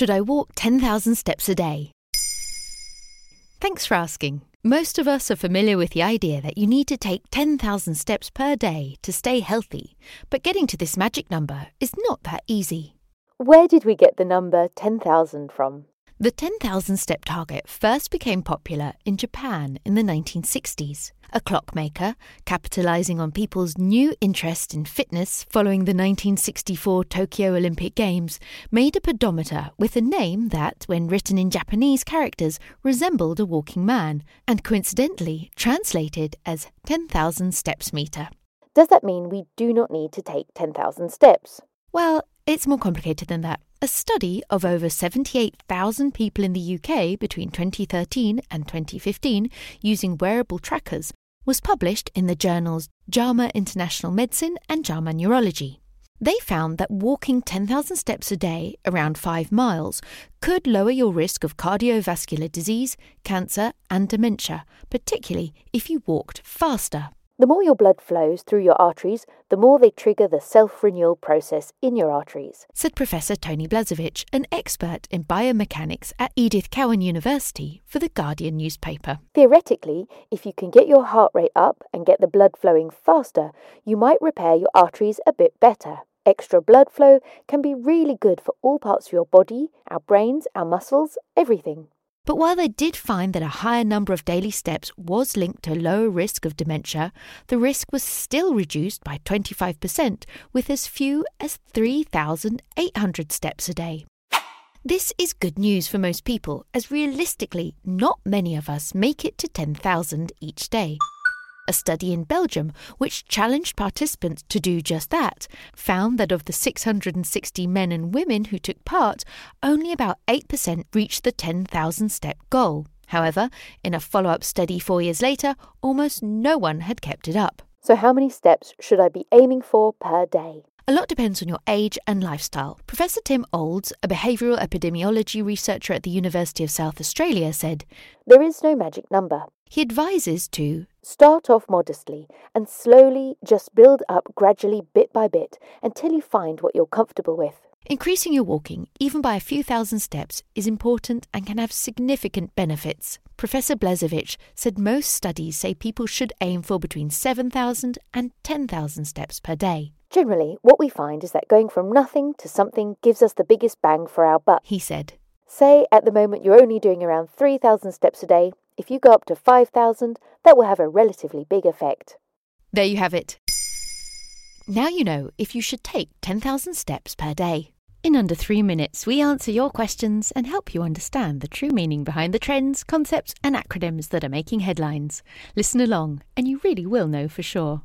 Should I walk 10,000 steps a day? Thanks for asking. Most of us are familiar with the idea that you need to take 10,000 steps per day to stay healthy, but getting to this magic number is not that easy. Where did we get the number 10,000 from? The 10,000 step target first became popular in Japan in the 1960s. A clockmaker, capitalizing on people's new interest in fitness following the 1964 Tokyo Olympic Games, made a pedometer with a name that, when written in Japanese characters, resembled a walking man, and coincidentally translated as 10,000 steps meter. Does that mean we do not need to take 10,000 steps? Well, it's more complicated than that. A study of over 78,000 people in the UK between 2013 and 2015 using wearable trackers was published in the journals JAMA International Medicine and JAMA Neurology. They found that walking 10,000 steps a day, around 5 miles, could lower your risk of cardiovascular disease, cancer, and dementia, particularly if you walked faster. The more your blood flows through your arteries, the more they trigger the self renewal process in your arteries, said Professor Tony Blazevich, an expert in biomechanics at Edith Cowan University, for the Guardian newspaper. Theoretically, if you can get your heart rate up and get the blood flowing faster, you might repair your arteries a bit better. Extra blood flow can be really good for all parts of your body, our brains, our muscles, everything. But while they did find that a higher number of daily steps was linked to lower risk of dementia, the risk was still reduced by 25% with as few as 3,800 steps a day. This is good news for most people, as realistically, not many of us make it to 10,000 each day. A study in Belgium, which challenged participants to do just that, found that of the 660 men and women who took part, only about 8% reached the 10,000 step goal. However, in a follow up study four years later, almost no one had kept it up. So, how many steps should I be aiming for per day? A lot depends on your age and lifestyle. Professor Tim Olds, a behavioural epidemiology researcher at the University of South Australia, said There is no magic number. He advises to start off modestly and slowly just build up gradually bit by bit until you find what you're comfortable with. Increasing your walking, even by a few thousand steps, is important and can have significant benefits. Professor Blazevich said most studies say people should aim for between 7,000 and 10,000 steps per day. Generally, what we find is that going from nothing to something gives us the biggest bang for our buck, he said. Say at the moment you're only doing around 3,000 steps a day. If you go up to 5,000, that will have a relatively big effect. There you have it. Now you know if you should take 10,000 steps per day. In under three minutes, we answer your questions and help you understand the true meaning behind the trends, concepts, and acronyms that are making headlines. Listen along, and you really will know for sure.